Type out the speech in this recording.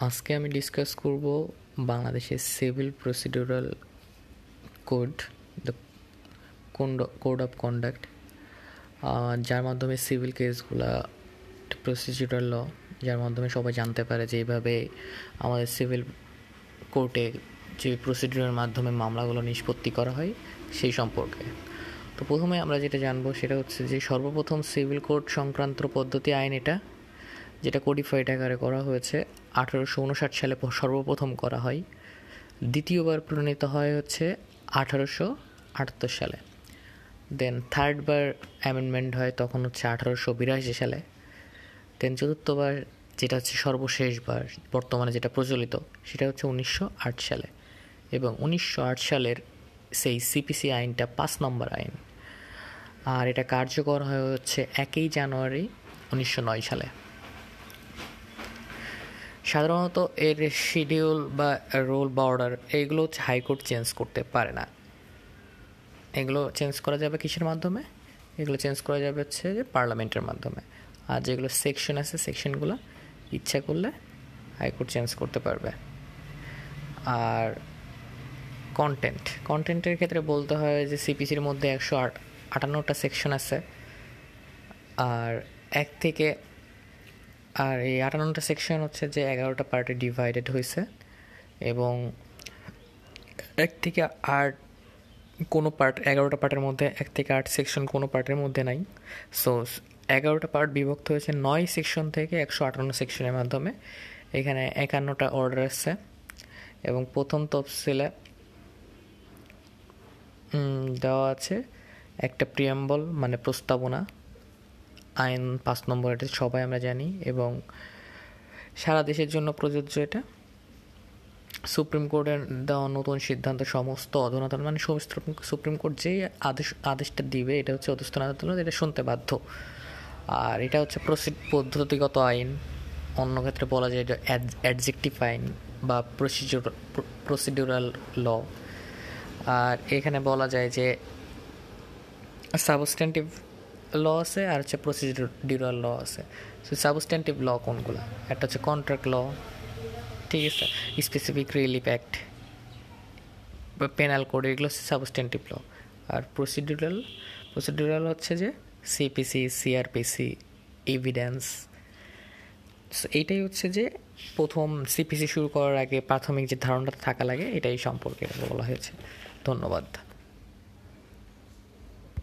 আজকে আমি ডিসকাস করব বাংলাদেশের civil procedural code the code of conduct যার মাধ্যমে সিভিল কেসগুলা প্রসিডিউরাল ল যার মাধ্যমে সবাই জানতে পারে যে এইভাবে আমাদের সিভিল কোর্টে যে প্রসিডিউরের মাধ্যমে মামলাগুলো নিষ্পত্তি করা হয়, সেই সম্পর্কে। তো প্রথমে আমরা যেটা জানব সেটা হচ্ছে যে সর্বপ্রথম সিভিল কোর্ট সংক্রান্ত পদ্ধতি আইন এটা। যেটা কোডিফাইড আকারে করা হয়েছে, আঠারোশো উনষাট সালে সর্বপ্রথম করা হয়। দ্বিতীয়বার প্রণীত হয় হচ্ছে আঠারোশো আটাত্তর সালে। দেন থার্ডবার অ্যামেন্ডমেন্ট হয় তখন হচ্ছে আঠারোশো বিরাশি সালে। দেন চতুর্থবার যেটা হচ্ছে সর্বশেষবার বর্তমানে যেটা প্রচলিত, সেটা হচ্ছে উনিশশো আট সালে। এবং উনিশশো আট সালের সেই সিপিসি আইনটা পাঁচ নম্বর আইন। আর এটা কার্যকর হয়ে হচ্ছে একই জানুয়ারি উনিশশো নয় সালে। সাধারণত এর শিডিউল বা রোল বা অর্ডার এইগুলো হচ্ছে হাইকোর্ট চেঞ্জ করতে পারে না। এগুলো চেঞ্জ করা যাবে কিসের মাধ্যমে? এগুলো চেঞ্জ করা যাবে হচ্ছে যে পার্লামেন্টের মাধ্যমে। আর যেগুলো সেকশন আছে সেকশনগুলো ইচ্ছা করলে হাইকোর্ট চেঞ্জ করতে পারবে। আর কন্টেন্ট কন্টেন্টের ক্ষেত্রে বলতে হয় যে সিপিসির মধ্যে একশো আট, আটান্নটা সেকশন আছে। আর এক থেকে আর এই আটান্নটা সেকশন হচ্ছে যে এগারোটা পার্টে ডিভাইডেড হয়েছে এবং এক থেকে আট কোনো পার্ট এগারোটা পার্টের মধ্যে, এক থেকে আট সেকশন কোনো পার্টের মধ্যে নাই। সো এগারোটা পার্ট বিভক্ত হয়েছে নয় সেকশন থেকে একশো আটান্ন সেকশনের মাধ্যমে। এখানে একান্নটা অর্ডার আছে এবং প্রথম তফসিলে দেওয়া আছে একটা প্রিয়াম্বল মানে প্রস্তাবনা। আইন পাঁচ নম্বর এটা সবাই আমরা জানি এবং সারা দেশের জন্য প্রযোজ্য এটা। সুপ্রিম কোর্টের দেওয়া নতুন সিদ্ধান্ত সমস্ত অধুনাতন মানে সমস্ত সুপ্রিম কোর্ট যেই আদেশ, আদেশটা দিবে, এটা হচ্ছে অধস্থন আদালত, এটা শুনতে বাধ্য। আর এটা হচ্ছে প্রসিড পদ্ধতিগত আইন, অন্য ক্ষেত্রে বলা যায় এটা অ্যাডজেক্টিভ আইন বা প্রসিডিউর প্রসিডিউরাল ল আর এখানে বলা যায় যে সাবস্টেন্টিভ ল আছে আর হচ্ছে প্রসিডিউরাল ল আছে। সো সাবস্টেন্টিভ ল কোনগুলো? একটা হচ্ছে কন্ট্রাক্ট ল ঠিক আছে? Specific relief act penal code এগুলো হচ্ছে সাবস্টেন্টিভ ল আর প্রসিডিউরাল প্রসিডিউরাল হচ্ছে যে সিপিসি সিআরপিসি এভিডেন্স এইটাই হচ্ছে যে প্রথম সিপিসি শুরু করার আগে প্রাথমিক যে ধারণাটা থাকা লাগে, এটাই সম্পর্কে বলা হয়েছে। ধন্যবাদ।